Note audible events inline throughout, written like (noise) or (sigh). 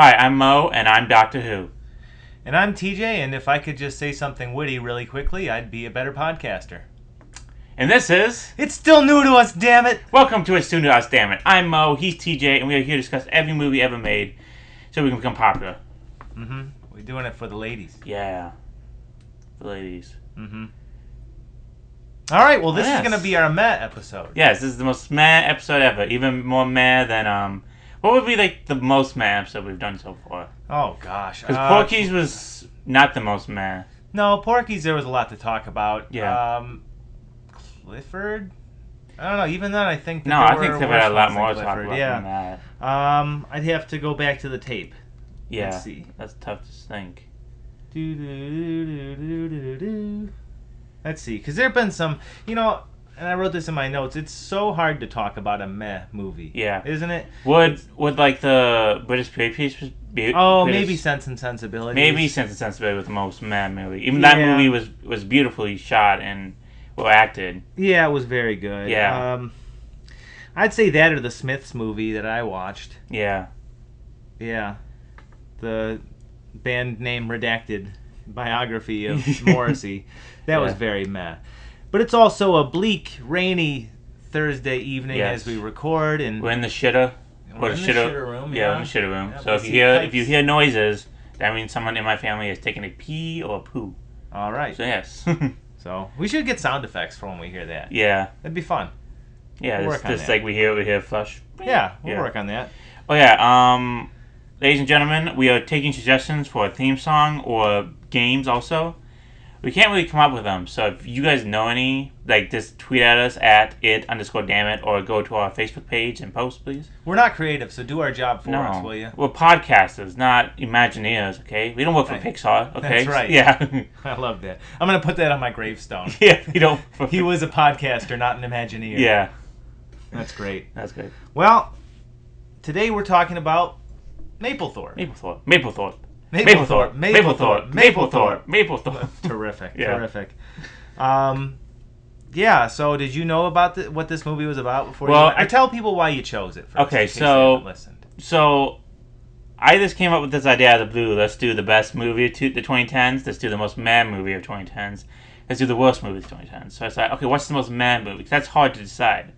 Hi, I'm Mo, and I'm Doctor Who. And I'm TJ, and if I could just say something witty really quickly, I'd be a better podcaster. And this is It's still new to us, damn it! Welcome to It's Soon to Us, damn it. I'm Mo, he's TJ, and we are here to discuss every movie ever made so we can become popular. Mm-hmm. We're doing it for the ladies. Yeah. The ladies. Mm-hmm. All right, well, this Yes. is going to be our Met episode. Yes, this is the most meh episode ever. Even more meh than, um. What would be, like, the most meh that we've done so far? Oh, gosh. Because Uh, Porky's was not the most meh. No, Porky's, there was a lot to talk about. Yeah. Um, Clifford? I don't know. Even then, I think No, there I were think they've worse had a lot more to talk about Yeah. than that. Um, I'd have to go back to the tape. Yeah. Let's see. That's tough to think. Do, do, do, do, do, do. Let's see, because there have been some, you know, and I wrote this in my notes. It's so hard to talk about a meh movie. Yeah. Isn't it? Would, would like, the British period piece be. Oh, British- maybe Sense and Sensibility. Maybe Sense and Sensibility was the most mad movie. Even that movie was was beautifully shot and well acted. Yeah, it was very good. Yeah. Um, I'd say that or the Smiths movie that I watched. Yeah. Yeah. The band name redacted biography of (laughs) Morrissey. That was very meh. But it's also a bleak, rainy Thursday evening Yes. as we record, and We're in the shitter. We're in the shitter- shitter room, Yeah, yeah. in the shitter room. Yeah, so if you hear pipes. if you hear noises, that means someone in my family is taking a pee or a poo. all right. So yes. (laughs) (laughs) So we should get sound effects for when we hear that. yeah. That'd be fun. Yeah. We'll This, work on that. like we hear we hear flush. Yeah, we'll Yeah. work on that. Oh yeah. Um, ladies and gentlemen, we are taking suggestions for a theme song or games also. We can't really come up with them, so if you guys know any, like just tweet at us at it underscore damn it, or go to our Facebook page and post, please. We're not creative, so do our job for no, us, will you? we're podcasters, not Imagineers. Okay, we don't work for Right. Pixar. Okay, That's (laughs) right. Yeah, I love that. I'm gonna put that on my gravestone. (laughs) yeah, we don't. (laughs) he was a podcaster, not an Imagineer. Yeah, That's great. that's great. Well, today we're talking about Mapplethorpe. Mapplethorpe, Mapplethorpe, Mapplethorpe. Mapplethorpe, Mapplethorpe, Mapplethorpe. (laughs) terrific. Terrific. Um, yeah. So, did you know about the, what this movie was about before? Well, you, I I- tell people why you chose it. First, Okay, in case they so- listened. So, I just came up with this idea out of the blue. Let's do the best movie of the 2010s. Let's do the most mad movie of 2010s. Let's do the worst movie of 2010s. So I said, okay, what's the most mad movie? 'Cause that's hard to decide.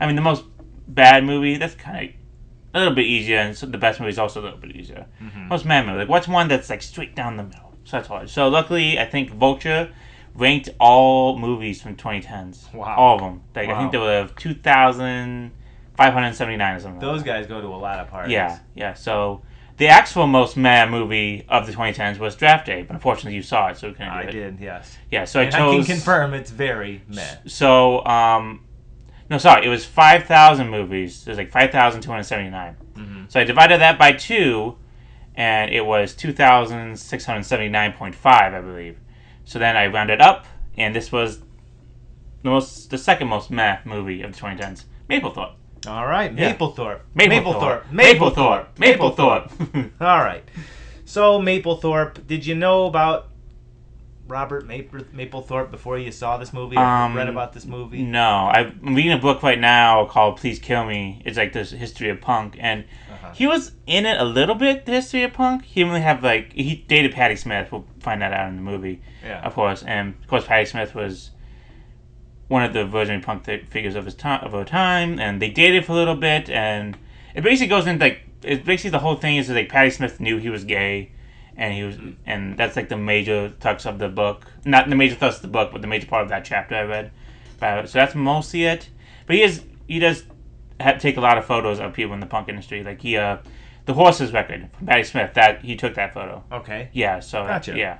I mean, the most bad movie, that's kind of a little bit easier, and so the best movie is also a little bit easier. Mhm. Most mad movie, like what's one that's like straight down the middle? So that's hard. So luckily, I think Vulture ranked all movies from 2010s. Wow. All of them. Like I Wow. think there were 2,579 or something. like Those that. guys go to a lot of parties. Yeah, yeah. So the actual most mad movie of the 2010s was Draft Day, but unfortunately you saw it, so we couldn't I do it. did. Yes. Yeah, so I and I chose. can confirm it's very meh. So, um, no, sorry, it was 5,000 movies. It was like 5,279. hmm So I divided that by two, and it was 2,679.5, I believe. So then I rounded up, and this was the most, the second most meh movie of the 2010s, Mapplethorpe. All right, Yeah. Mapplethorpe. Mapplethorpe. Mapplethorpe. Mapplethorpe. Mapplethorpe. All right. So Mapplethorpe, did you know about Robert Mapplethorpe before you saw this movie or Um, read about this movie? No, I'm reading a book right now called "Please Kill Me." It's like this history of punk, and Uh-huh. he was in it a little bit. The history of punk. He only have like he dated Patti Smith. We'll find that out in the movie, Yeah. of course. And of course, Patti Smith was one of the Virgin punk th- figures of his time of her time, and they dated for a little bit. And it basically goes into like it's basically the whole thing is like Patti Smith knew he was gay. And he was, and that's like the major thrust of the book. Not the major thrust of the book, but the major part of that chapter I read. But, so that's mostly it. But he is he does have, take a lot of photos of people in the punk industry. Like he, uh, the horses record from Patti Smith. That he took that photo. Okay. Yeah. So Gotcha. yeah,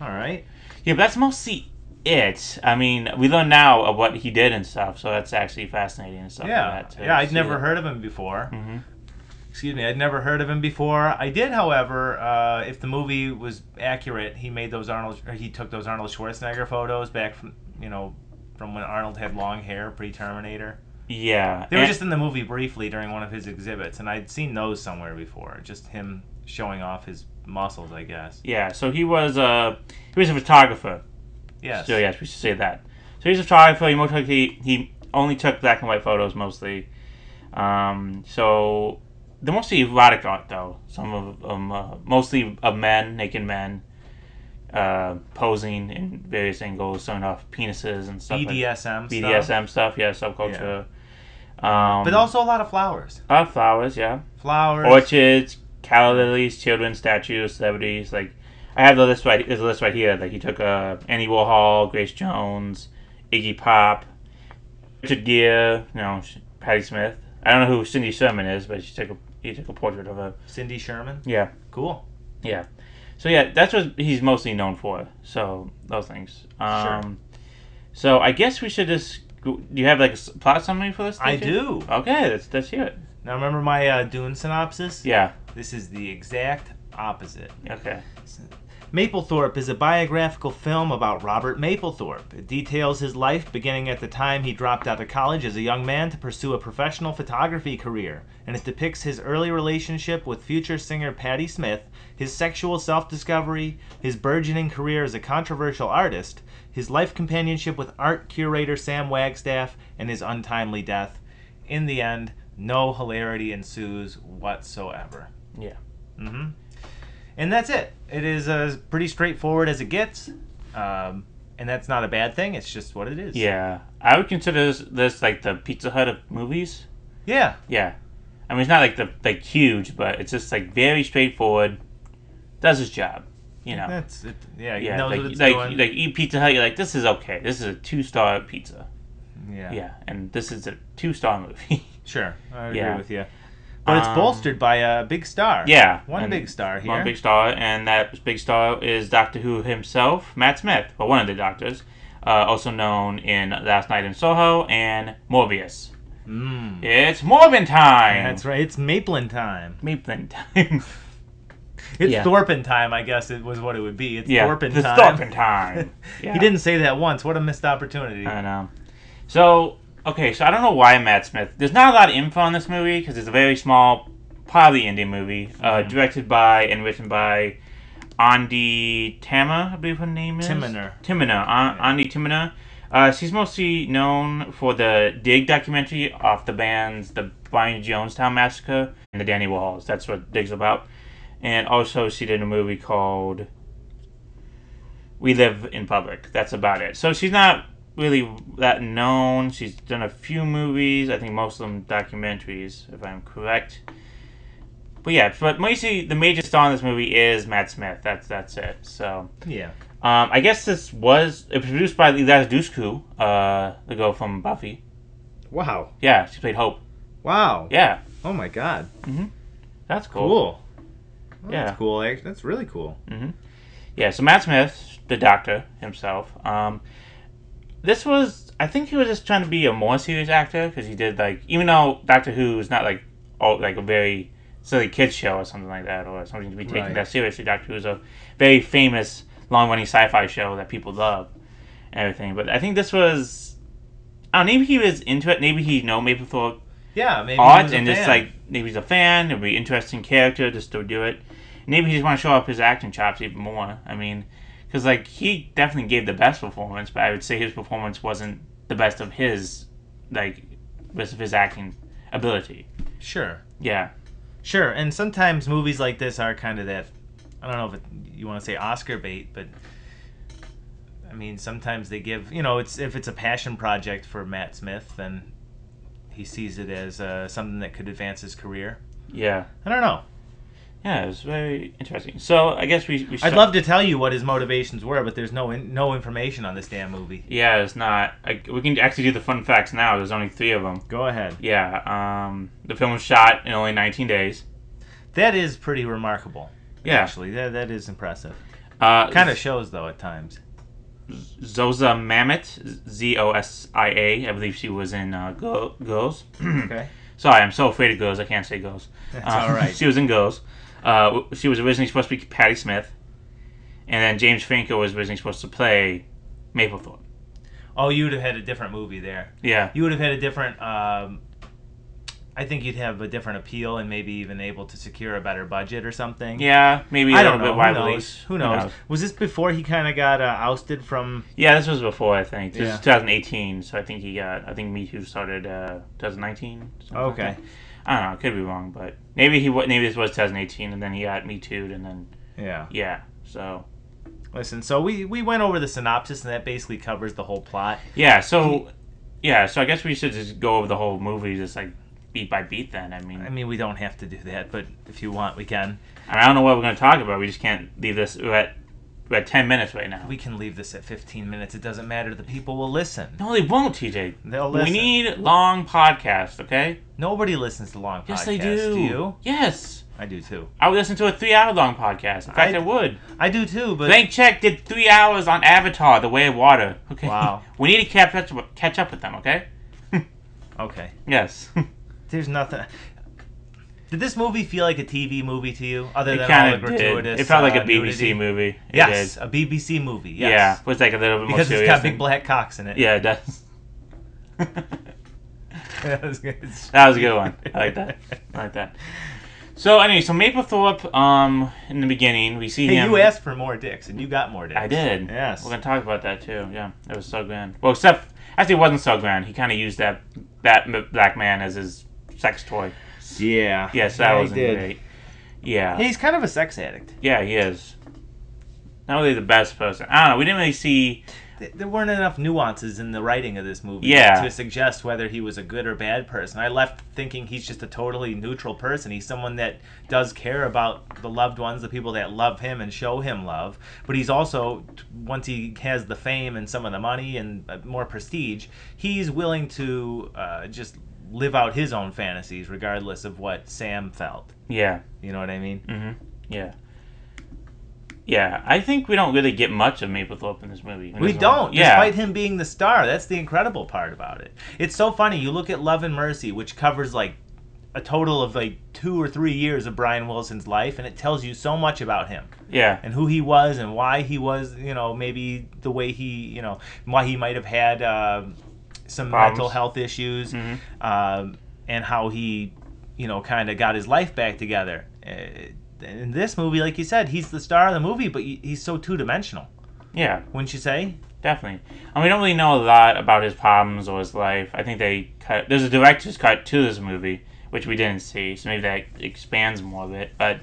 All right. yeah. But that's mostly it. I mean, we learn now of what he did and stuff. So that's actually fascinating and stuff. Yeah. Like that, yeah, I'd never it. heard of him before. Mhm. Excuse me, I'd never heard of him before. I did, however, uh, if the movie was accurate, he made those Arnold, or he took those Arnold Schwarzenegger photos back from, you know, from when Arnold had long hair pre-Terminator. Yeah. They were and- just in the movie briefly during one of his exhibits, and I'd seen those somewhere before. Just him showing off his muscles, I guess. Yeah. So he was uh he was a photographer. Yes. So yes, we should say that. So he's a photographer. He most likely he only took black and white photos mostly. Um, so they're mostly erotic art though. Some of them, uh, mostly of men, naked men, uh, posing in various angles, showing off penises and stuff. like- BDSM stuff. BDSM stuff, yeah, subculture. Um, But also a lot of flowers. a lot of flowers, yeah. Flowers. Orchids, calla lilies, children, statues, celebrities. Like I have the list right. There's a list right here. Like he took uh, Andy Warhol, Grace Jones, Iggy Pop, Richard Gere, you know, Patti Smith. I don't know who Cindy Sherman is, but she took a he took a portrait of her. Cindy Sherman. Yeah, Cool. yeah. So yeah, that's what he's mostly known for. So those things. Um, So I guess we should just. Do you have like a plot summary for this? I do. Okay, let's let's hear it. Now remember my uh, Dune synopsis? Yeah. This is the exact opposite. Okay. Mapplethorpe is a biographical film about Robert Mapplethorpe. It details his life beginning at the time he dropped out of college as a young man to pursue a professional photography career, and it depicts his early relationship with future singer Patti Smith, his sexual self discovery, his burgeoning career as a controversial artist, his life companionship with art curator Sam Wagstaff, and his untimely death. In the end, no hilarity ensues whatsoever. Yeah. hmm And that's it. It is as pretty straightforward as it gets. Um, and that's not a bad thing. It's just what it is. Yeah, I would consider this, this like the Pizza Hut of movies. Yeah. Yeah, I mean it's not like the like huge, but it's just like very straightforward. Does his job, you know. That's it. Yeah. Yeah, like like like eat Pizza Hut, you're like this is okay. This is a two star pizza. yeah. Yeah, and this is a two star movie. (laughs) Sure. I agree Yeah. with you. But it's Um, bolstered by a big star. yeah, One big star here. One big star, and that big star is Doctor Who himself, Matt Smith, or one of the doctors, uh, also known in Last Night in Soho and Morbius. Mm. It's Morbin time. That's right. It's Maplin time. Maplin time. (laughs) It's Yeah. Thorpin time, I guess it was what it would be. It's yeah, Thorpin it's time. Thorpin time. Yeah. (laughs) He didn't say that once. What a missed opportunity. I know. So okay, so I don't know why Matt Smith. There's not a lot of info on this movie because it's a very small, probably indie movie, uh, Mhm. directed by and written by Andi Tama, I believe her name is. Timoner. Timina. Uh, Yeah. Andi Timina. Uh, she's mostly known for the Dig documentary off the band's The Brian Jonestown Massacre and the Dandy Warhols. That's what Dig's about. And also, she did a movie called We Live in Public. That's about it. So she's not really that known. She's done a few movies. I think most of them documentaries, if I'm correct. But yeah, but mostly the major star in this movie is Matt Smith. That's that's it. So Yeah. um, I guess this was it was produced by Eliza Dushku, uh, the girl from Buffy. Wow. Yeah, she played Hope. Wow. Yeah, Oh my God. Mhm. that's cool. Cool. Well, Yeah. That's cool. That's really cool. Mhm. Yeah, so Matt Smith, the doctor himself. Um, this was, I think he was just trying to be a more serious actor because he did like, even though Doctor Who is not like, oh, like a very silly kids show or something like that, or something to be taken Right. that seriously. Doctor Who is a very famous, long-running sci-fi show that people love and everything. But I think this was, I don't know, maybe he was into it. Maybe he know Mapplethorpe Yeah. Maybe. art and just like maybe he's a fan. It'd be interesting character just to do it. Maybe he just want to show off his acting chops even more. I mean, because like he definitely gave the best performance, but I would say his performance wasn't the best of his like best of his acting ability. Sure. Yeah, Sure, and sometimes movies like this are kind of that. I don't know if it, you want to say Oscar bait, but I mean sometimes they give you know it's if it's a passion project for Matt Smith, then he sees it as uh, something that could advance his career. yeah, I don't know. Yeah. It was very interesting. So I guess we. we I'd love to tell you what his motivations were, but there's no in, no information on this damn movie. Yeah, it's not. I, we can actually do the fun facts now. There's only three of them. Go ahead. Yeah. Um, the film was shot in only 19 days. That is pretty remarkable. Yeah. Actually, that that is impressive. Uh, Kind of shows though at times. Zosia Mamet, Z O S I A. I believe she was in uh, Girl, Girls. (clears throat) Okay. Sorry, I'm so afraid of girls. I can't say girls. That's Uh, all right. (laughs) she was in Girls. Uh, she was originally supposed to be Patti Smith, and then James Franco was originally supposed to play Mapplethorpe. Oh, you would have had a different movie there. Yeah, you would have had a different um, I think you'd have a different appeal and maybe even able to secure a better budget or something. yeah, maybe a I little don't know. bit Who knows? release. Who knows? Was this before he kind of got uh, ousted from? Yeah, this was before I think. This Yeah. is 2018, so I think he got. I think Me Too started uh, 2019. something like Okay. I don't know. I could be wrong, but maybe he maybe this was 2018, and then he got Me Too, and then Yeah. yeah. So Listen, so we we went over the synopsis, and that basically covers the whole plot. yeah. So yeah. So I guess we should just go over the whole movie, just like beat by beat. Then I mean, I mean, we don't have to do that, but if you want, we can. I don't know what we're gonna talk about. We just can't leave this. At we're at 10 minutes right now. We can leave this at 15 minutes. It doesn't matter. The people will listen. no, they won't, TJ. They'll listen. We need long podcasts, okay? Nobody listens to long podcasts. Yes, they do. Do you? Yes. I do too. I would listen to a three-hour-long podcast. In fact, I, I- would. I do too, but Blank Check did three hours on Avatar: The Way of Water. Okay. Wow. (laughs) we need to catch up, catch up with them. Okay. (laughs) okay. Yes. (laughs) There's nothing. Did this movie feel like a TV movie to you, other it than all the did. gratuitous? It felt like uh, a BBC nudity? movie. It Yes, did. a BBC movie. Yes. Yeah. It was like a little bit more because it's serious. got big black cocks in it. Yeah, it does. (laughs) (laughs) that was good. That was a good one. I like that. I like that. So anyway, so Mapplethorpe, um, in the beginning, we see Hey, him. you asked for more dicks, and you got more dicks. I did. Yes. We're gonna talk about that too. Yeah, it was so grand. Well, except actually, it wasn't so grand. He kind of used that that black man as his sex toy. Yeah. Yes, that Yeah, wasn't great. Yeah, He's kind of a sex addict. yeah, he is. Not really the best person. I don't know. We didn't really see. There weren't enough nuances in the writing of this movie Yeah. to suggest whether he was a good or bad person. I left thinking he's just a totally neutral person. He's someone that does care about the loved ones, the people that love him and show him love. But he's also, once he has the fame and some of the money and uh, more prestige, he's willing to uh, just live out his own fantasies regardless of what Sam felt. Yeah. You know what I mean? hmm Yeah. Yeah, I think we don't really get much of Mapplethorpe in this movie. in We this don't. Yeah. despite him being the star. That's the incredible part about it. It's so funny. You look at Love and Mercy, which covers like a total of like two or three years of Brian Wilson's life, and it tells you so much about him yeah. and who he was and why he was, you know, maybe the way he, you know, why he might have had uh, some Problems. mental health issues, Mhm. um, and how he, you know, kind of got his life back together. Uh, in this movie, like you said, he's the star of the movie, but he's so two dimensional. Yeah. Wouldn't you say? Definitely. And we don't really know a lot about his problems or his life. I think they cut. There's a director's cut to this movie, which we didn't see, so maybe that expands more of it. But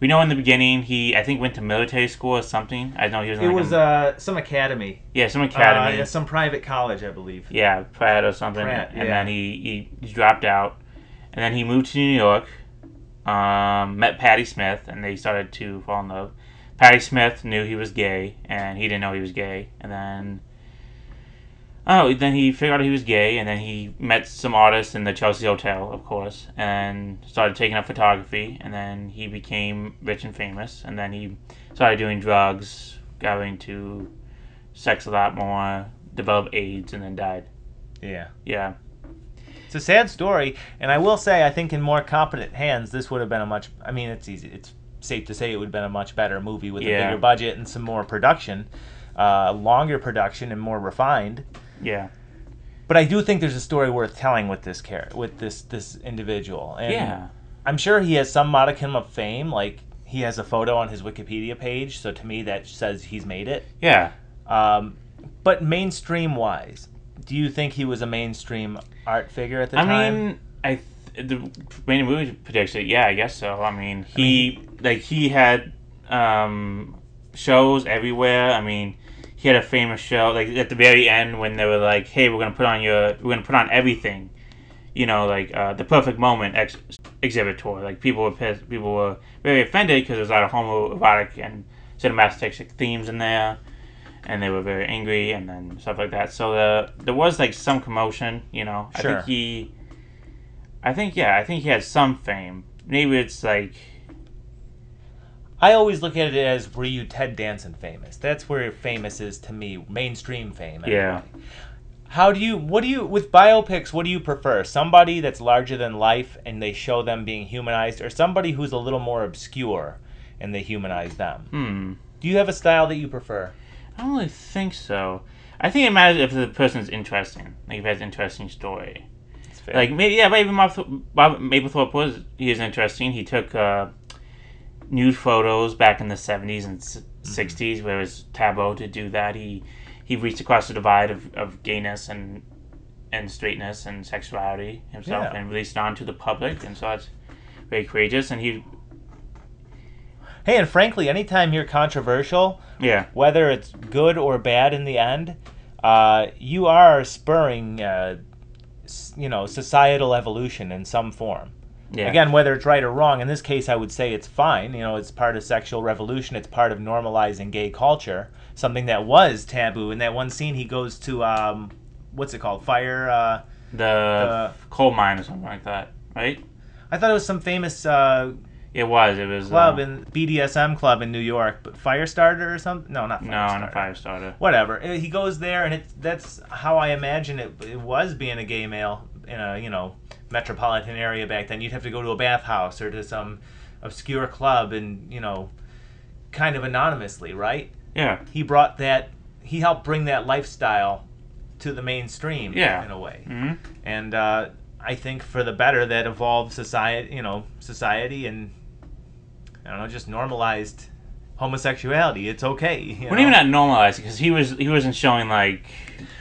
we know in the beginning he, I think, went to military school or something. I know he was. In It like was a, uh, some academy. yeah, some academy. Uh, yeah, some private college, I believe. yeah, Pratt or something. Pratt, and yeah. then he, he he dropped out, and then he moved to New York. Um, met Patti Smith, and they started to fall in love. Patti Smith knew he was gay, and he didn't know he was gay. And then, oh, then he figured out he was gay, and then he met some artists in the Chelsea Hotel, of course, and started taking up photography. And then he became rich and famous, and then he started doing drugs, got into sex a lot more, developed AIDS, and then died. Yeah. Yeah, It's a sad story, and I will say, I think in more competent hands, this would have been a much. I mean, it's easy. It's safe to say it would have been a much better movie with a bigger budget and some more production, uh, longer production and more refined. Yeah, But I do think there's a story worth telling with this character, with this this individual. And yeah, I'm sure he has some modicum of fame. Like he has a photo on his Wikipedia page, so to me that says he's made it. yeah. Um, but mainstream wise, do you think he was a mainstream art figure at the I time? I mean, I th- the main movie predicts it. Yeah, I guess so. I mean, he like he had um, shows everywhere. I mean, he had a famous show like at the very end when they were like, "Hey, we're gonna put on your, we're gonna put on everything." You know, like uh, the perfect moment ex- exhibit tour. Like people were pissed, people were very offended because there's a lot of homoerotic and cinematic themes in there, and they were very angry and then stuff like that. So the there was like some commotion. You know, I Sure. think he, I think yeah, I think he had some fame. Maybe it's like I always look at it as were you Ted Danson famous? That's where famous is to me, mainstream fame. anyway. Yeah. How do you? What do you with biopics? What do you prefer? Somebody that's larger than life and they show them being humanized, or somebody who's a little more obscure and they humanize them? hmm. Do you have a style that you prefer? I don't really think so. I think it matters if the person's interesting. Like if he has an interesting story. It's fair. Like maybe yeah, maybe Bob, Bob Mapplethorpe was he is interesting. He took uh, nude photos back in the seventies and Mm-hmm. sixties, where it was taboo to do that. He he reached across the divide of, of gayness and and straightness and sexuality himself Yeah. and released it onto the public, and so it's very courageous. And he, Hey, and frankly, anytime you're controversial, yeah, whether it's good or bad in the end, uh, you are spurring, uh, you know, societal evolution in some form. Yeah, Again, whether it's right or wrong, in this case, I would say it's fine. You know, it's part of sexual revolution. It's part of normalizing gay culture, something that was taboo. In that one scene, he goes to um, what's it called? Fire. Uh, the coal mine or something like that, right? I thought it was some famous uh, It was. It was club uh, in BDSM club in New York, but Firestarter or something. No, not no, Firestarter. on a fire starter. whatever. He goes there, and it's that's how I imagine it, it was being a gay male in a you know metropolitan area back then. You'd have to go to a bathhouse or to some obscure club, and you know, kind of anonymously, right? Yeah, He brought that. He helped bring that lifestyle to the mainstream Yeah. in a way, hmm and uh, I think for the better that evolved society, you know, society, and I don't know, just normalized homosexuality. It's okay. You Well, know? even not normalized because he was he wasn't showing like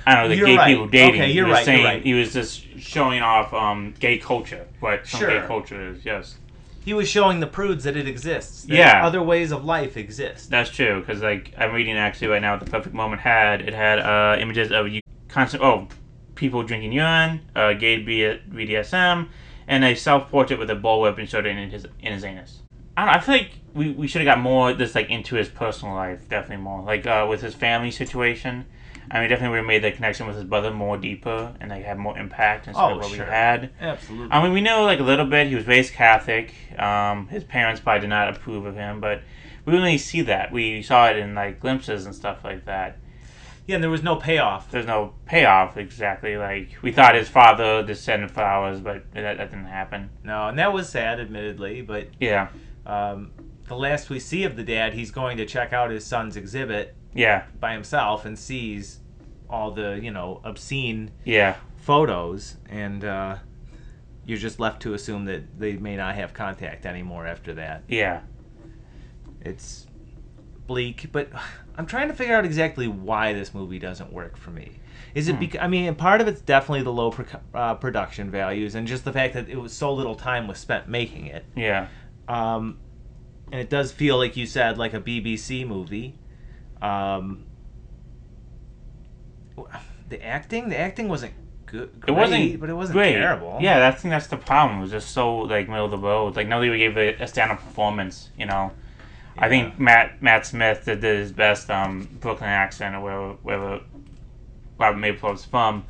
I don't know the You're gay right. people dating. Okay, you're he was right, you're right. He was just showing off um, gay culture, what some gay culture is. Yes, He was showing the prudes that it exists. That Yeah. Other ways of life exist. that's true. Because like I'm reading actually right now, what the perfect moment had it had uh, images of you constant oh people drinking urine, uh, gay BDSM, and a self portrait with a bullwhip and showed it in his in his anus. I don't know, I feel like we, we should have got more just like into his personal life, definitely more like uh, with his family situation. I mean, definitely would have made the connection with his brother more deeper and like had more impact instead Oh, of what sure. we had. Absolutely. I mean, we know like a little bit. He was raised Catholic. Um, his parents probably did not approve of him, but we didn't really see that. We saw it in like glimpses and stuff like that. yeah, and there was no payoff. There's no payoff exactly. Like we thought his father descended flowers, but that, that didn't happen. No, and that was sad, admittedly. But Yeah, um, the last we see of the dad, he's going to check out his son's exhibit yeah, by himself and sees all the you know obscene yeah, photos, and uh, you're just left to assume that they may not have contact anymore after that. yeah. It's bleak, but (sighs) I'm trying to figure out exactly why this movie doesn't work for me. Is it Hmm. because I mean, part of it's definitely the low pro- uh, production values and just the fact that it was so little time was spent making it. Yeah, Um, and it does feel like you said like a BBC movie. Um, (sighs) the acting, the acting wasn't good. it wasn't, but it wasn't great. terrible. Yeah, I think that's the problem. It was just so like middle of the road. Like nobody gave it a stand-up performance. You know, I think Matt Matt Smith did his best um, Brooklyn accent or wherever, wherever Robert Maple's from.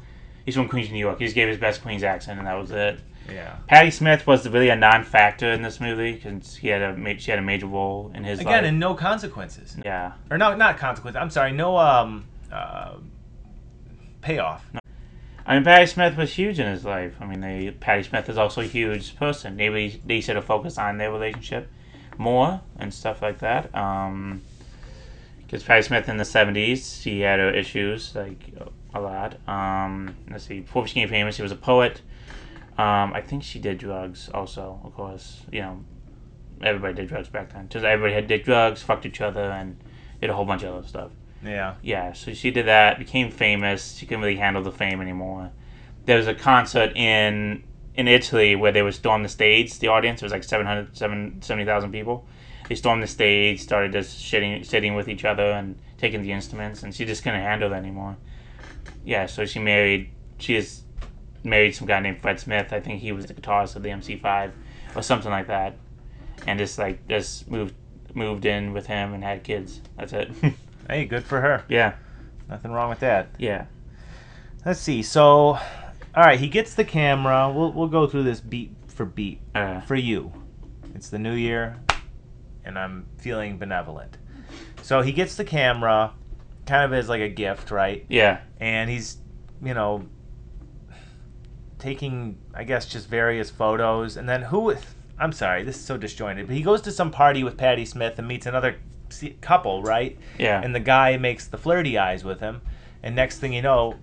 He's from Queens, New York. He just gave his best Queens accent, and that was it. Yeah. Patti Smith was really a non-factor in this movie because he had a ma- she had a major role in his Again, life. and no consequences. yeah, or no, not consequence. I'm sorry, no um, uh, payoff. I mean, Patti Smith was huge in his life. I mean, they, Patti Smith is also a huge person. Maybe they should have focused on their relationship more and stuff like that. Um, because Patti Smith in the '70s, she had her issues like a lot. Um, let's see, before she became famous, she was a poet. Um, I think she did drugs also. Of course, you know, everybody did drugs back then. Just everybody had did drugs, fucked each other, and did a whole bunch of other stuff. Yeah, Yeah, so she did that, became famous. She couldn't really handle the fame anymore. There was a concert in in Italy where they would storm the stage. The audience was like 700, 70,000 people. They stormed the stage, started just sitting, sitting with each other and taking the instruments, and she just couldn't handle that anymore. Yeah, so she married. She is married some guy named Fred Smith. I think he was the guitarist of the MC5 or something like that, and just like just moved moved in with him and had kids. That's it. (laughs) hey, good for her. yeah, Nothing wrong with that. yeah. Let's see. So, all right, he gets the camera. We'll we'll go through this beat for beat Uh, for you. It's the new year, and I'm feeling benevolent. So he gets the camera, kind of as like a gift, right? yeah, and he's you know taking i guess just various photos and then who i'm sorry this is so disjointed but he goes to some party with patti smith and meets another couple right yeah. and the guy makes the flirty eyes with him and next thing you know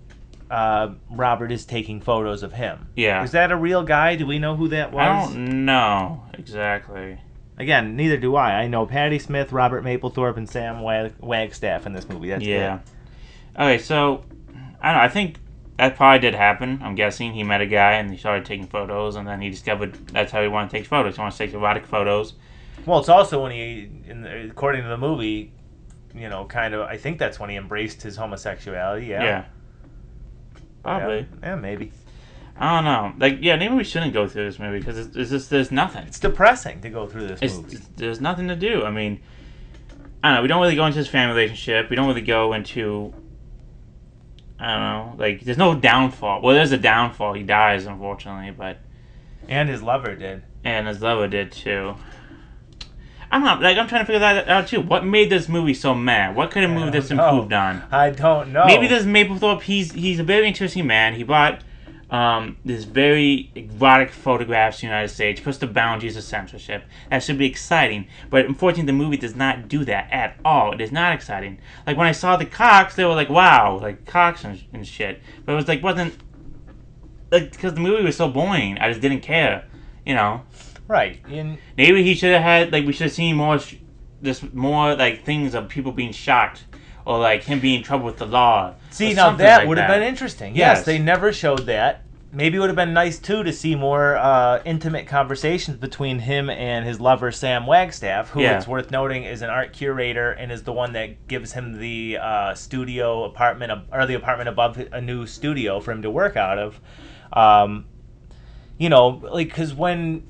uh, robert is taking photos of him Yeah. is that a real guy do we know who that was I don't know exactly. again neither do i i know patti smith robert mapplethorpe and sam Wag- wagstaff in this movie that's yeah. it. Okay, so I don't know. I think that probably did happen. I'm guessing he met a guy and he started taking photos, and then he discovered that's how he wanted to take photos. He wants to take erotic photos. Well, it's also when he, in the, according to the movie, you know, kind of. I think that's when he embraced his homosexuality. Yeah. Yeah. Probably. Yeah, yeah, maybe. I don't know. Like, yeah, maybe we shouldn't go through this movie because it's, it's just there's nothing. It's depressing to go through this It's, movie. there's nothing to do. I mean, I don't know. We don't really go into his family relationship. We don't really go into. I don't know. Like, there's no downfall. Well, there's a downfall. He dies, unfortunately, but And his lover did. and his lover did too. I'm not like I'm trying to figure that out too. What made this movie so mad? What could have moved this know. improved on? I don't know. Maybe this Mapplethorpe. He's he's a very interesting man. He brought um, this very erotic photographs to the United States, puts the boundaries of censorship. That should be exciting, but unfortunately, the movie does not do that at all. It is not exciting. Like when I saw the cocks, they were like, "Wow, like cocks and, and shit," but it was like wasn't like because the movie was so boring. I just didn't care, you know. Right. In, Maybe he should have had like we should have seen more, sh- just more like things of people being shocked, or like him being in trouble with the law. see, now that like would have been interesting. Yes. Yes. they never showed that. Maybe it would have been nice too to see more uh, intimate conversations between him and his lover Sam Wagstaff, who Yeah. it's worth noting is an art curator and is the one that gives him the uh, studio apartment or the apartment above a new studio for him to work out of. Um, you know, like because when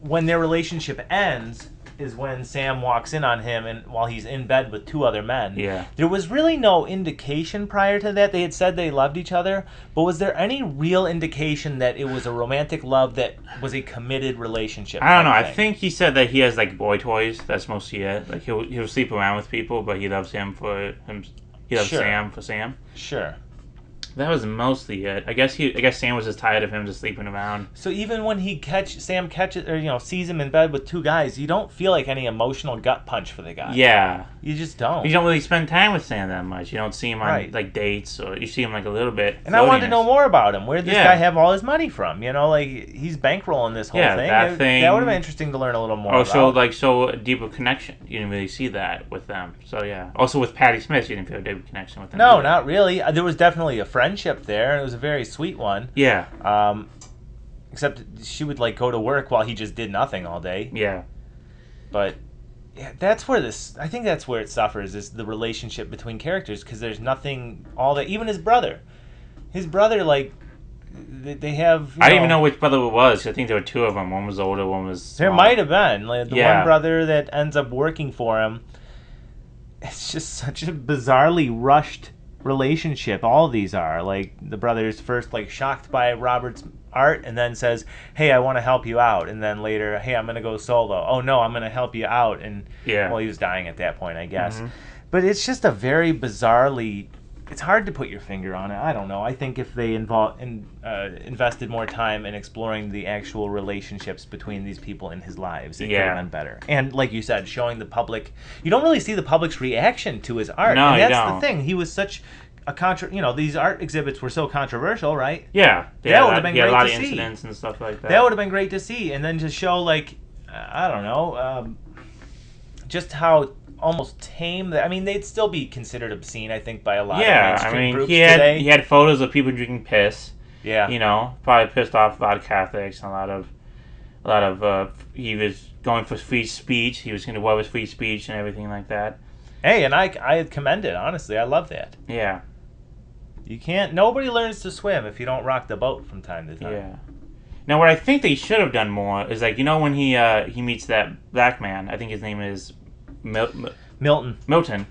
when their relationship ends is when Sam walks in on him and while he's in bed with two other men. Yeah. There was really no indication prior to that. They had said they loved each other, but was there any real indication that it was a romantic love that was a committed relationship? I don't know. type I think he said that he has like boy toys. That's mostly it. Like he'll he'll sleep around with people, but he loves him for him. He loves Sure. Sam for Sam. Sure. That was mostly it. I guess he. I guess Sam was just tired of him just sleeping around. So even when he catch Sam catches or you know sees him in bed with two guys, you don't feel like any emotional gut punch for the guy. Yeah. You just don't. You don't really spend time with Sam that much. You don't see him on Right. like dates, or you see him like a little bit. And I wanted to know more about him. Where did this Yeah. guy have all his money from? You know, like he's bankrolling this whole Yeah, thing. that It- thing- That would have been interesting to learn a little more Or show about. like show a deeper connection. You didn't really see that with them. So yeah. Also with Patti Smith, you didn't feel a deeper connection with them. no, either. not really. Uh, There was definitely a friendship there, and it was a very sweet one. Yeah. Um, except she would like go to work while he just did nothing all day. Yeah. But yeah, that's where this. I think that's where it suffers is the relationship between characters because there's nothing. All that even his brother, his brother like they, they have. I don't even know which brother it was. I think there were two of them. One was older, one was. There might have been like the Yeah. one brother that ends up working for him. It's just such a bizarrely rushed relationship. All these are like the brother's first like shocked by Robert's art, and then says, "Hey, I want to help you out," and then later, "Hey, I'm gonna go solo." Oh no, I'm gonna help you out, and Yeah. well, he was dying at that point, I guess. Mhm. But it's just a very bizarrely. It's hard to put your finger on it. I don't know. I think if they involve in, uh, invested more time in exploring the actual relationships between these people in his lives, it could have been better. And like you said, showing the public, you don't really see the public's reaction to his art. No, and you that's don't. the thing. He was such a contra. You know, these art exhibits were so controversial, right? Yeah. That Yeah. that- been yeah, a great lot to of see. incidents and stuff like that. That would have been great to see, and then to show like, uh, I don't know, um, just how almost tame. That, I mean, they'd still be considered obscene, I think, by a lot yeah, of I mean, groups he had today. he had photos of people drinking piss. yeah, You know, probably pissed off a lot of Catholics and a lot of, a lot of. Uh, he was going for free speech. He was going to what was free speech and everything like that. Hey, and I I commend it honestly. I love that. Yeah, You can't. Nobody learns to swim if you don't rock the boat from time to time. yeah. Now, what I think they should have done more is like you know when he uh, he meets that black man. I think his name is Mil- Mil- Milton. Milton.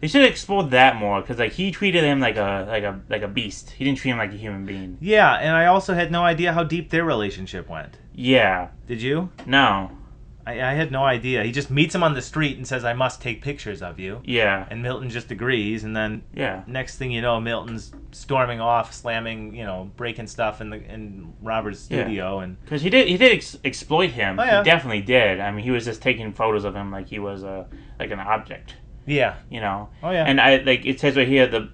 They should have explored that more because like he treated him like a like a like a beast. He didn't treat him like a human being. Yeah, and I also had no idea how deep their relationship went. Yeah. Did you? No. I, I had no idea. He just meets him on the street and says, "I must take pictures of you," Yeah. and Milton just agrees, and then Yeah. next thing you know, Milton's storming off, slamming, you know, breaking stuff in the in Robert's Yeah. studio, and Because he did, he did ex- exploit him. Oh, yeah. He definitely did. I mean, he was just taking photos of him like he was a like an object, yeah, you know. oh yeah, And I like it says right here the,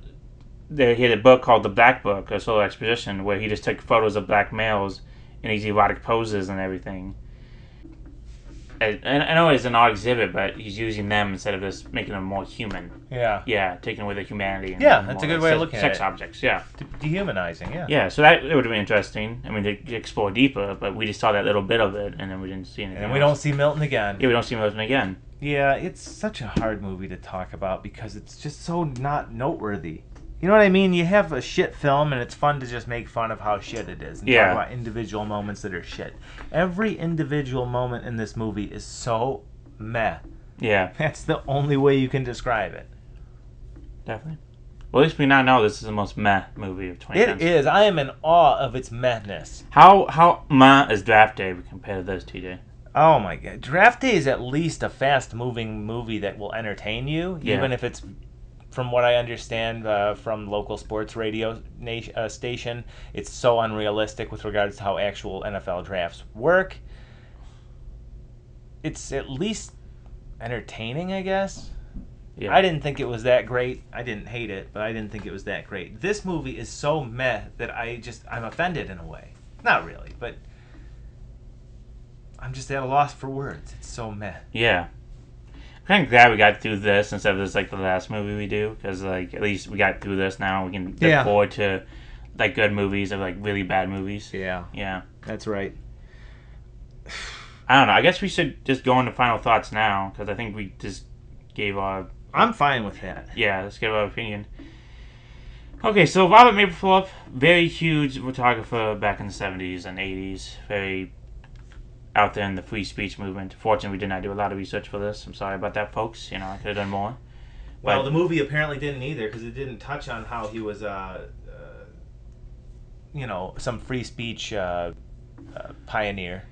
the he had a book called the Black Book, a solo exposition, where he just took photos of black males in these erotic poses and everything. I, I know it's an art exhibit, but he's using them instead of just making them more human. Yeah. Yeah, taking away the humanity. And Yeah, that's a good way of sex- at it. sex objects. Yeah, De- dehumanizing. Yeah. yeah. So that it would have been interesting. I mean, to explore deeper, but we just saw that little bit of it, and then we didn't see anything. And we don't see Milton again. Yeah, we don't see Milton again. Yeah, it's such a hard movie to talk about because it's just so not noteworthy. You know what I mean? You have a shit film and it's fun to just make fun of how shit it is and Yeah. talk about individual moments that are shit. Every individual moment in this movie is so meh. Yeah, (laughs) That's the only way you can describe it. definitely. Well, at least we now know this is the most meh movie of 2010. It is. I am in awe of its mehness. How how meh is Draft Day compared to this, TJ? Oh my god. Draft Day is at least a fast moving movie that will entertain you, Yeah. even if it's from what I understand uh, from local sports radio nation, uh, station, it's so unrealistic with regards to how actual NFL drafts work. It's at least entertaining, I guess. Yeah. I didn't think it was that great. I didn't hate it, but I didn't think it was that great. This movie is so meh that I just I'm offended in a way. Not really, but I'm just at a loss for words. It's so meh. Yeah. I'm of glad we got through this instead of this like the last movie we do because like at least we got through this now. We can look Yeah. forward to like good movies or like really bad movies. Yeah, Yeah. that's right. I don't know. I guess we should just go into final thoughts now because I think we just gave our I'm fine with that. yeah. Let's give our opinion. Okay, so Robert Mapplethorpe, very huge photographer back in the seventies and eighties, very out there in the free speech movement. Fortunately, we did not do a lot of research for this. I'm sorry about that, folks. You know, I could have done more. Well, But- the movie apparently didn't either because it didn't touch on how he was, uh, uh, you know, some free speech uh, uh, pioneer.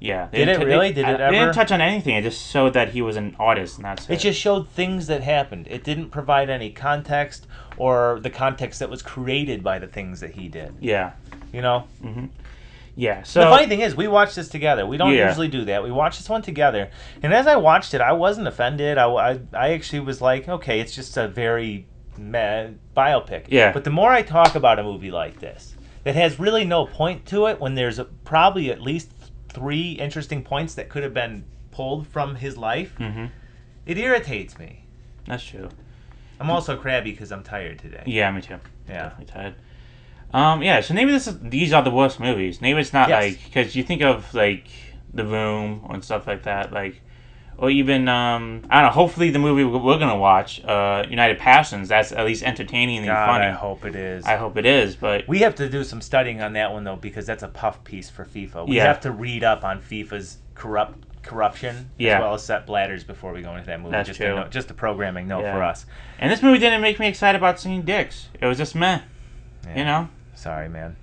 Yeah. Did it t- really? Did it I- they didn't touch on anything. It just showed that he was an artist, and that's it. It just showed things that happened. It didn't provide any context or the context that was created by the things that he did. yeah. You know. hmm Yeah. So the funny thing is, we watched this together. We don't Yeah. usually do that. We watched this one together, and as I watched it, I wasn't offended. I, I, I actually was like, okay, it's just a very meh biopic. Yeah. But the more I talk about a movie like this, that has really no point to it, when there's a, probably at least three interesting points that could have been pulled from his life, hmm it irritates me. That's true. I'm also crabby because I'm tired today. Yeah, me too. Yeah. Definitely tired. Um, yeah, so maybe this is these are the worst movies. Maybe it's not Yes. like because you think of like The Room and stuff like that, like or even um, I don't know. Hopefully, the movie we're gonna watch, uh, United Passions, that's at least entertaining and God, funny. I hope it is. I hope it is, but We have to do some studying on that one though, because that's a puff piece for FIFA. We Yeah. have to read up on FIFA's corrupt corruption Yeah. as well as Sepp Blatters before we go into that movie. That's just true. Just a programming note Yeah. for us. and this movie didn't make me excited about seeing dicks. It was just meh. You know, Sorry, man.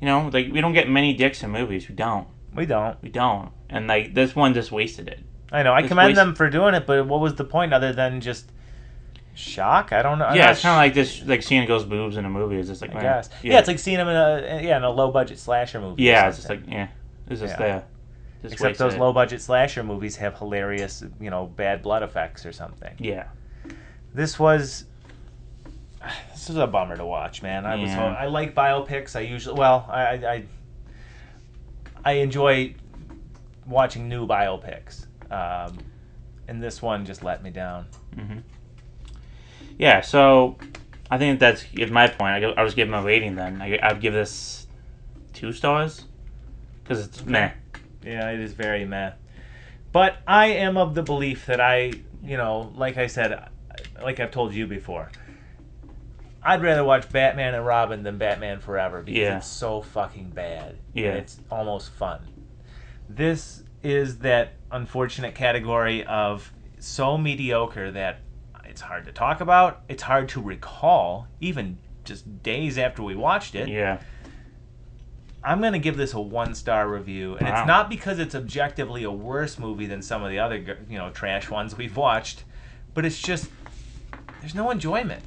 you know, like we don't get many dicks in movies. We don't. We don't. We don't. And like this one just wasted it. I know. I It's commend them for doing it, but what was the point other than just shock? I don't know. I'm yeah, it's kind of like this, like seeing girls' boobs in a movie. It's just like, I man, guess. Yeah. it's like seeing them in a yeah in a low budget slasher movie. yeah, it's just like yeah, it's just Yeah. there. Just Except those low budget slasher movies have hilarious, you know, bad blood effects or something. Yeah, this was this is a bummer to watch, man. I was Yeah. I like biopics. I usually well, I I I, enjoy watching new biopics. Um, and this one just let me down. hmm yeah. So I think that's is my point. I'll just give a rating then. I, I'd give this two stars because it's meh. Yeah, it is very meh. But I am of the belief that I, you know, like I said, like I've told you before, I'd rather watch Batman and Robin than Batman Forever because Yeah. it's so fucking bad. Yeah. And it's almost fun. This is that unfortunate category of so mediocre that it's hard to talk about, it's hard to recall, even just days after we watched it. Yeah, I'm going to give this a one star review, and Wow. it's not because it's objectively a worse movie than some of the other you know trash ones we've watched, but it's just there's no enjoyment.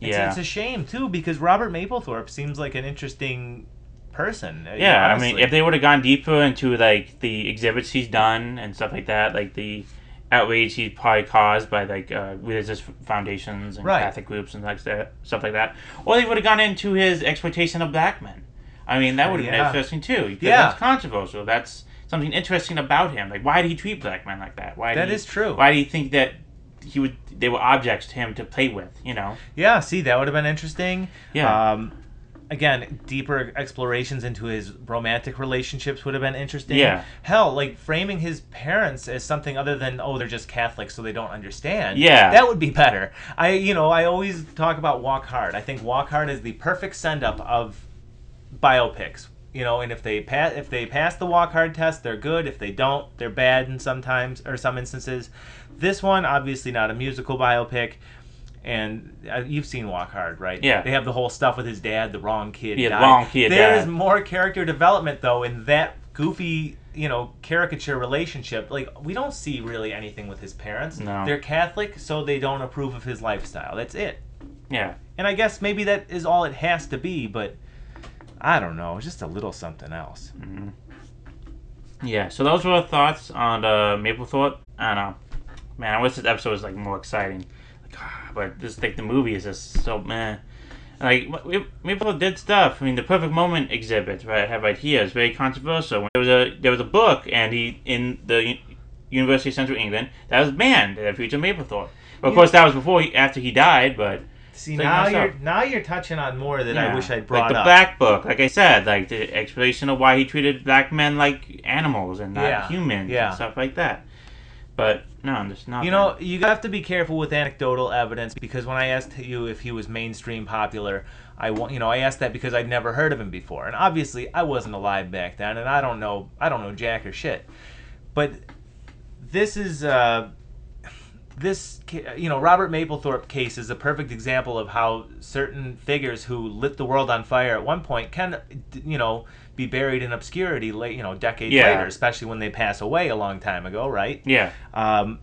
It's, Yeah. it's a shame too because Robert Mapplethorpe seems like an interesting person. uh, yeah. I mean, if they would have gone deeper into like the exhibits he's done and stuff like that, like the outrage he probably caused by like uh, religious foundations and Right. Catholic groups and like that stuff like that, or they would have gone into his exploitation of black men. I mean, that would have Yeah. been interesting too. Because Yeah. that's controversial. That's something interesting about him. Like, why did he treat black men like that? Why That he, is true. Why do you think that he would? They were objects to him to play with. You know? Yeah, see, that would have been interesting. Yeah. Um, again, deeper explorations into his romantic relationships would have been interesting. Yeah. Hell, like framing his parents as something other than oh they're just Catholics so they don't understand. Yeah. That would be better. I you know I always talk about Walk Hard. I think Walk Hard is the perfect send up of biopics. You know, and if they pass if they pass the Walk Hard test, they're good. If they don't, they're bad in sometimes or some instances. This one obviously not a musical biopic. And uh, you've seen Walk Hard, right? Yeah. They have the whole stuff with his dad, the wrong kid. Yeah, died. wrong kid There is more character development though in that goofy, you know, caricature relationship. Like we don't see really anything with his parents. No. They're Catholic, so they don't approve of his lifestyle. That's it. Yeah. And I guess maybe that is all it has to be, but I don't know, just a little something else. Yeah. So those were our thoughts on uh, Mapplethorpe. I don't know. Man, I wish this episode was like more exciting. Like, ah, but this like the movie is just so man. Like Mapplethorpe did stuff. I mean, the Perfect Moment exhibit, right? I have right here. It's very controversial. There was a there was a book, and he in the University of Central England that was banned that featured Mapplethorpe. Well, of course, that was before he, after he died, but See, now you're up. now you're touching on more that I wish I'd brought like the up. black book, like I said, like the explanation of why he treated black men like animals and not Yeah, humans yeah. and stuff like that. But no, I'm just not. You know, you have to be careful with anecdotal evidence because when I asked you if he was mainstream popular, I want you know I asked that because I'd never heard of him before, and obviously I wasn't alive back then, and I don't know I don't know jack or shit. But this is uh, this you know Robert Mapplethorpe case is a perfect example of how certain figures who lit the world on fire at one point can you know be buried in obscurity late you know decades Yeah. later, especially when they pass away a long time ago, right? Yeah, um,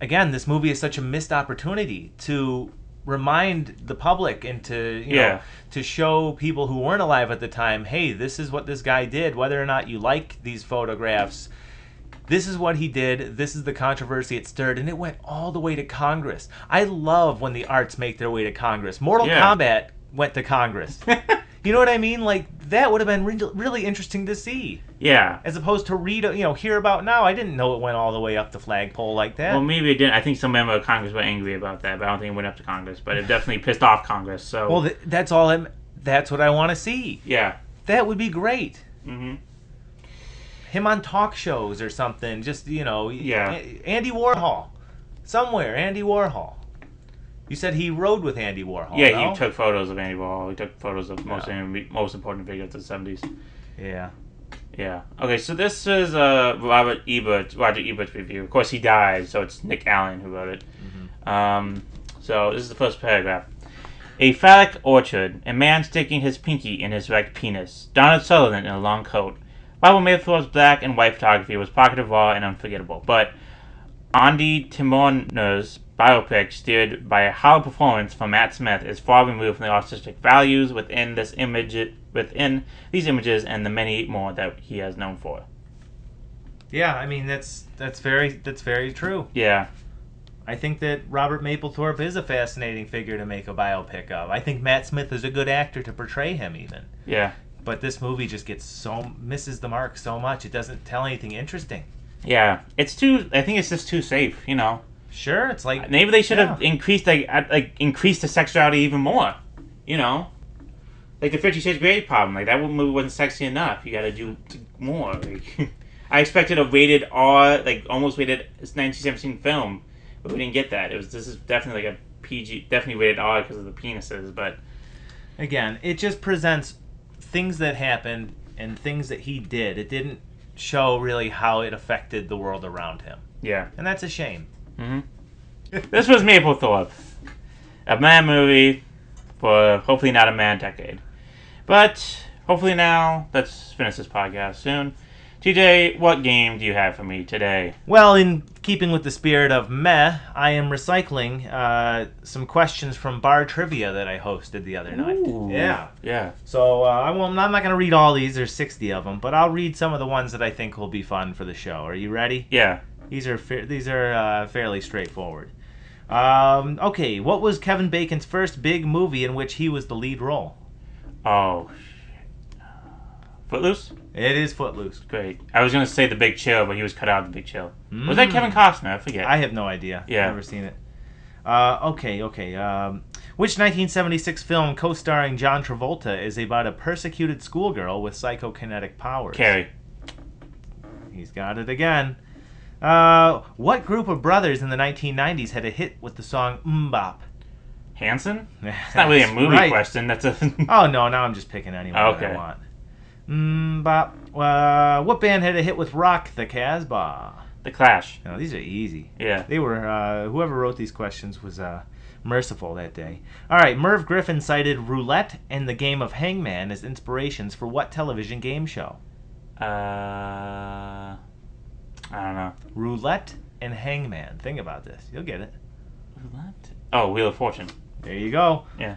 again, this movie is such a missed opportunity to remind the public and to you Yeah. know to show people who weren't alive at the time, hey, this is what this guy did. Whether or not you like these photographs, this is what he did. This is the controversy it stirred, and it went all the way to Congress. I love when the arts make their way to Congress. Mortal Yeah. Kombat went to Congress. (laughs) you know what I mean? Like that would have been re- really interesting to see yeah. as opposed to read, you know, hear about now. I didn't know it went all the way up the flagpole like that. Well, maybe it didn't. I think some member of Congress were angry about that, but I don't think it went up to Congress. But it (laughs) definitely pissed off Congress. So well, th- that's all. I'm, that's what I want to see. yeah. That would be great. hmm Him on talk shows or something. Just you know, Yeah. Andy Warhol, somewhere. Andy Warhol. You said he rode with Andy Warhol. Yeah, no? he took photos of Andy Warhol. He took photos of most Yeah. most important figures of the seventies. Yeah. Yeah. Okay, so this is uh, Robert Ebert, Roger Ebert's review. Of course, he died, so it's Nick Allen who wrote it. Um, so this is the first paragraph. A phallic orchard, a man sticking his pinky in his erect penis, Donald Sutherland in a long coat. Bible Mapplethorpe's black and white photography was provocative, raw, and unforgettable, but Ondi Timoner's biopic, steered by a hollow performance from Matt Smith, is far removed from the artistic values within this image, within these images, and the many more that he has known for. Yeah, I mean that's that's very that's very true. Yeah, I think that Robert Mapplethorpe is a fascinating figure to make a biopic of. I think Matt Smith is a good actor to portray him even. yeah, But this movie just gets so misses the mark so much. It doesn't tell anything interesting. yeah. It's too. I think it's just too safe. You know. Sure, it's like Maybe they should have increased like like increased the sexuality even more. You know, like the Fifty Shades Grey problem. Like that movie wasn't sexy enough. You got to do more. Like, (laughs) I expected a rated R, like almost rated 1917 film, but we didn't get that. It was this is definitely like a PG, definitely rated R because of the penises. But again, it just presents things that happened and things that he did. It didn't show really how it affected the world around him, yeah, and that's a shame. hmm this was Mapplethorpe, a man movie for hopefully not a man decade. But hopefully now, let's finish this podcast soon. TJ, what game do you have for me today? Well, in keeping with the spirit of meh, I am recycling uh, some questions from Bar Trivia that I hosted the other night. Ooh. Yeah. Yeah. So uh, I I'm not going to read all these. There's 60 of them, but I'll read some of the ones that I think will be fun for the show. Are you ready? Yeah. These are fa- these are uh, fairly straightforward. Um, okay, what was Kevin Bacon's first big movie in which he was the lead role? Oh. Footloose. It is Footloose. Great. I was gonna say The Big Chill, but he was cut out of The Big Chill. Was that Mm. Kevin Costner? I forget. I have no idea. Yeah. Never seen it. Uh, okay, okay. Um, which 1976 film co-starring John Travolta is about a persecuted schoolgirl with psychokinetic powers? Carrie. He's got it again. Uh, what group of brothers in the 1990s had a hit with the song MMMBop? Hanson. It's not (laughs) really a movie Right. question. That's a. Oh no, now I'm just picking anyone Okay. I want. MMMBop. Uh, what band had a hit with Rock the Casbah? the Clash. No, these are easy. Yeah. They were uh, whoever wrote these questions was uh, merciful that day. All right, Merv Griffin cited roulette and the game of Hangman as inspirations for what television game show? Uh. I don't know. Roulette and Hangman. Think about this. You'll get it. What? Oh, Wheel of Fortune. There you go. Yeah.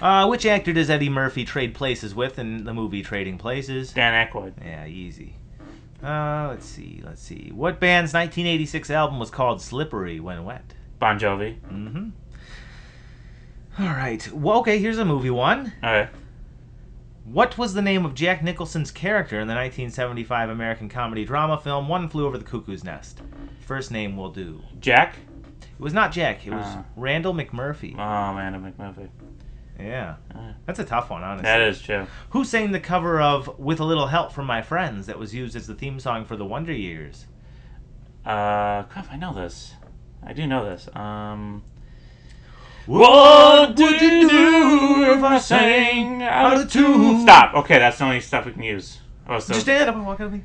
Uh, which actor does Eddie Murphy trade places with in the movie Trading Places? Dan Aykroyd. Yeah, easy. Uh, let's see, let's see. What band's 1986 album was called Slippery When Wet? Bon Jovi. Mm-hmm. All right. Well, okay, here's a movie one. All right. What was the name of Jack Nicholson's character in the 1975 American comedy drama film One Flew Over the Cuckoo's Nest? First name will do. Jack. It was not Jack. It was Ah. Randall McMurphy. Oh man, McMurphy. Yeah. Ah. That's a tough one, honestly. That is true. Who sang the cover of With a Little Help from My Friends that was used as the theme song for the Wonder Years? Uh, crap, I know this. I do know this. Um. What would you do if I sang out of tune? Stop. Okay, that's the only stuff we can use. Oh, so. Just stand up and walk out of me.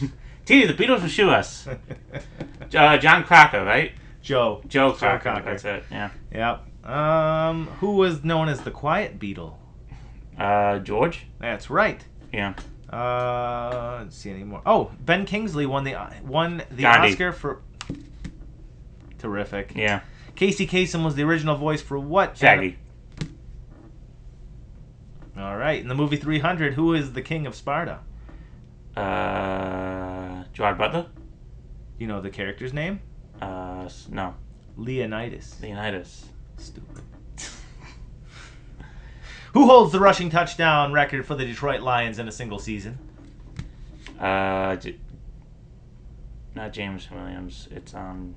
(laughs) T, the Beatles will shoe us. (laughs) Uh, John Crocker, right? Joe. Joe Joe Cocker. That's it. Yeah. Yep. Um, who was known as the Quiet Beatle? Uh, George. That's right. Yeah. Uh, let's see any more. Oh, Ben Kingsley won the won the Gandhi. Oscar for. Terrific. Yeah. Casey Kasem was the original voice for what? Shaggy. All right. In the movie 300, who is the king of Sparta? Uh, Gerard Butler. You know the character's name? Uh, no. Leonidas. Leonidas. Stupid. (laughs) Who holds the rushing touchdown record for the Detroit Lions in a single season? Uh, J- not James Williams. It's um.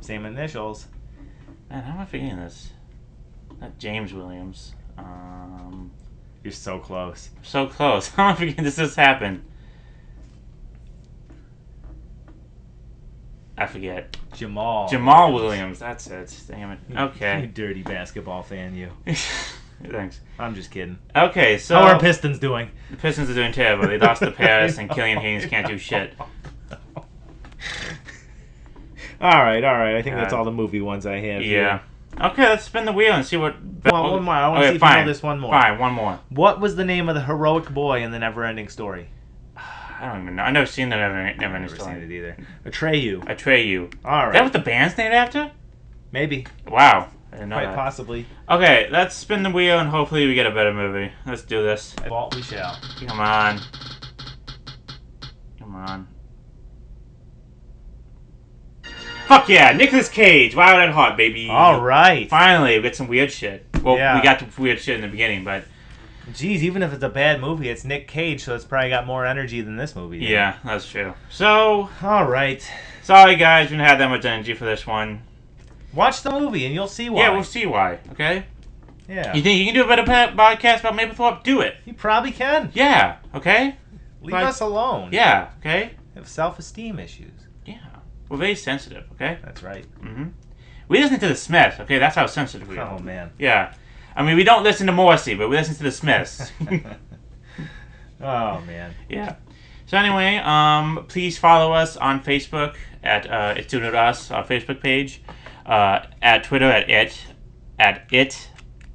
Same initials. Man, how am I forgetting this? Not James Williams. Um, You're so close. so close. (laughs) How am I forgetting this just happened? I forget. Jamal. Jamaal Williams. That's it. Damn it. (laughs) You Okay. dirty basketball fan, you. (laughs) Thanks. I'm just kidding. Okay, so How are Pistons doing? the Pistons are doing terrible. They lost to (laughs) Paris, and Killian Hayes can't do shit. all right, all right. I think that's uh, all the movie ones I have. Yeah. here. Okay, let's spin the wheel and see what. Well, one more. I wanna Okay, see if you know this one more. Fine, one more. What was the name of the heroic boy in the Never-Ending Story? I don't even know. I've never seen the Never, never Never seen it either. Atreyu. Atreyu. All Is that right. what the band's named after? Maybe. Wow. I didn't know Quite that. possibly. Okay, let's spin the wheel and hopefully we get a better movie. Let's do this. Vault we shall. Come on. Come on. Fuck yeah, Nicolas Cage, Wild at Heart, baby. All right. Finally, we get some weird shit. Well, Yeah. we got the weird shit in the beginning, but Jeez, even if it's a bad movie, it's Nick Cage, so it's probably got more energy than this movie. did. yeah, that's true. So, All right. sorry guys, we didn't have that much energy for this one. Watch the movie and you'll see why. Yeah, we'll see why, okay? Yeah. You think you can do a better podcast about Mapplethorpe? Do it. You probably can. Yeah, okay? Leave Like- us alone. Yeah, okay? We have self-esteem issues. Yeah. We're very sensitive, okay? That's right. Mm-hmm. We listen to the Smiths, okay? That's how sensitive we are. Oh man. Yeah. I mean, we don't listen to Morrissey, but we listen to the Smiths. (laughs) (laughs) oh man. yeah. So anyway, um, please follow us on Facebook at uh, It's Doing It Us, our Facebook page. Uh, at Twitter at it, at it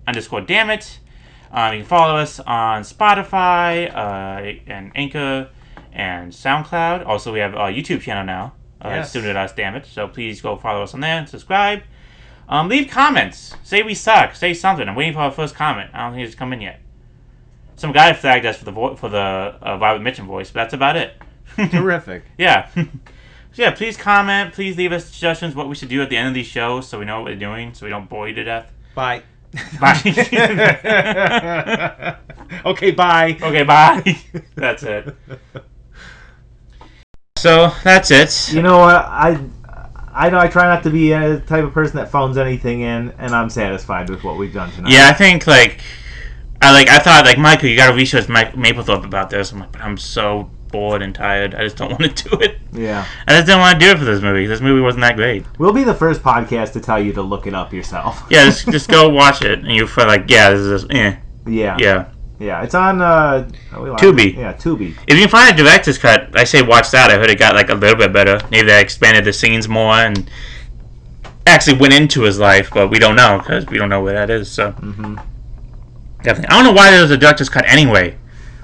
underscore damn it. Um, you can follow us on Spotify uh, and Anchor and SoundCloud. Also, we have a YouTube channel now. Uh, Yes. It's Doing It Us, damn it. So please go follow us on there and subscribe. Um, leave comments. Say we suck. Say something. I'm waiting for our first comment. I don't think it's come in yet. Some guy flagged us for the vo- for the uh, Violet Mitchum voice, but that's about it. (laughs) Terrific. yeah. (laughs) so yeah, please comment. Please leave us suggestions what we should do at the end of these shows so we know what we're doing, so we don't bore you to death. Bye. Bye. (laughs) okay, bye. okay, bye. That's it. So that's it. You know what? I I know I try not to be a type of person that phones anything in, and I'm satisfied with what we've done tonight. Yeah, I think like I like I thought like Michael, you got to research Mike Mapplethorpe about this. I'm like, but I'm so bored and tired. I just don't (laughs) want to do it. Yeah. I just didn't want to do it for this movie. This movie wasn't that great. We'll be the first podcast to tell you to look it up yourself. Yeah, just just go (laughs) watch it, and you feel like, yeah, this is eh, Yeah. yeah. Yeah. It's on uh live? Tubi. Yeah, Tubi. If you find a director's cut, I say watch that. I heard it got like a little bit better. Maybe they expanded the scenes more and actually went into his life, but we don't know because we don't know where that is. So hmm definitely, I don't know why there was a director's cut anyway.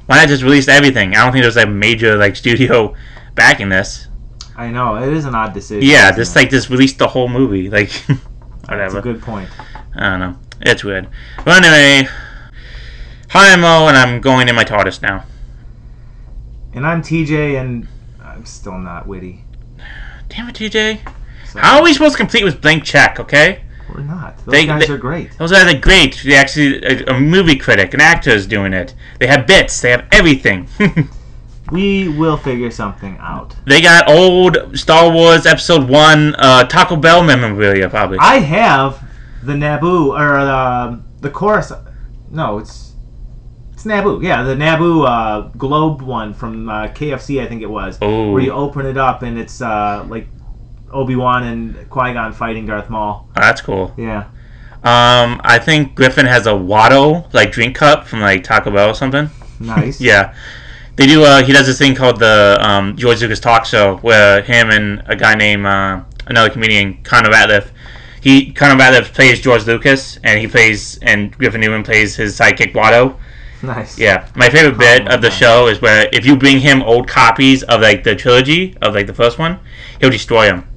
Why not just release everything? I don't think there's a major like studio backing this. I know it is an odd decision. Yeah, just it? like just release the whole movie. Like (laughs) That's whatever. a good point. I don't know. It's weird. But anyway, hi I'm Mo, and I'm going in my TARDIS now. And I'm TJ, and I'm still not witty. Damn it, TJ. So How are we supposed to complete with blank check? Okay. we're not. Those They- guys they- are great. Those guys are great. They actually a, a movie critic, an actor is doing it. They have bits. They have everything. (laughs) We will figure something out. they got old Star Wars Episode One uh, Taco Bell memorabilia, probably. I have the Naboo or the the chorus. No, it's it's Naboo. Yeah, the Naboo uh, globe one from uh, KFC, I think it was. Oh. Where you open it up and it's uh, like Obi Wan and Qui Gon fighting Darth Maul. Oh, that's cool. Yeah. Um, I think Griffin has a Watto like drink cup from like Taco Bell or something. Nice. (laughs) Yeah. They do. Uh, he does this thing called the um, George Lucas Talk Show, where him and a guy named uh, another comedian, Conor Ratliff. He Conor Ratliff plays George Lucas, and he plays and Griffin Newman plays his sidekick Watto. Nice. Yeah, my favorite bit of the show is where if you bring him old copies of like the trilogy of like the first one, he'll destroy them.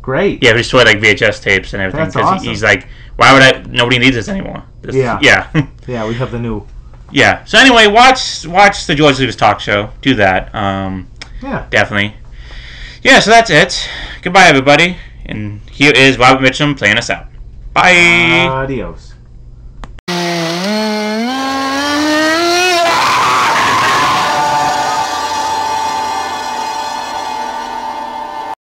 Great. Yeah, he'll destroy like VHS tapes and everything That's because awesome. he's like, why would I? Nobody needs this anymore. This- Yeah. yeah. (laughs) Yeah, we have the new. Yeah. So anyway, watch watch the George Lucas talk show. Do that. Um, Yeah. definitely. Yeah. So that's it. Goodbye, everybody. And here is Robert Mitchum playing us out. Bye. Adios.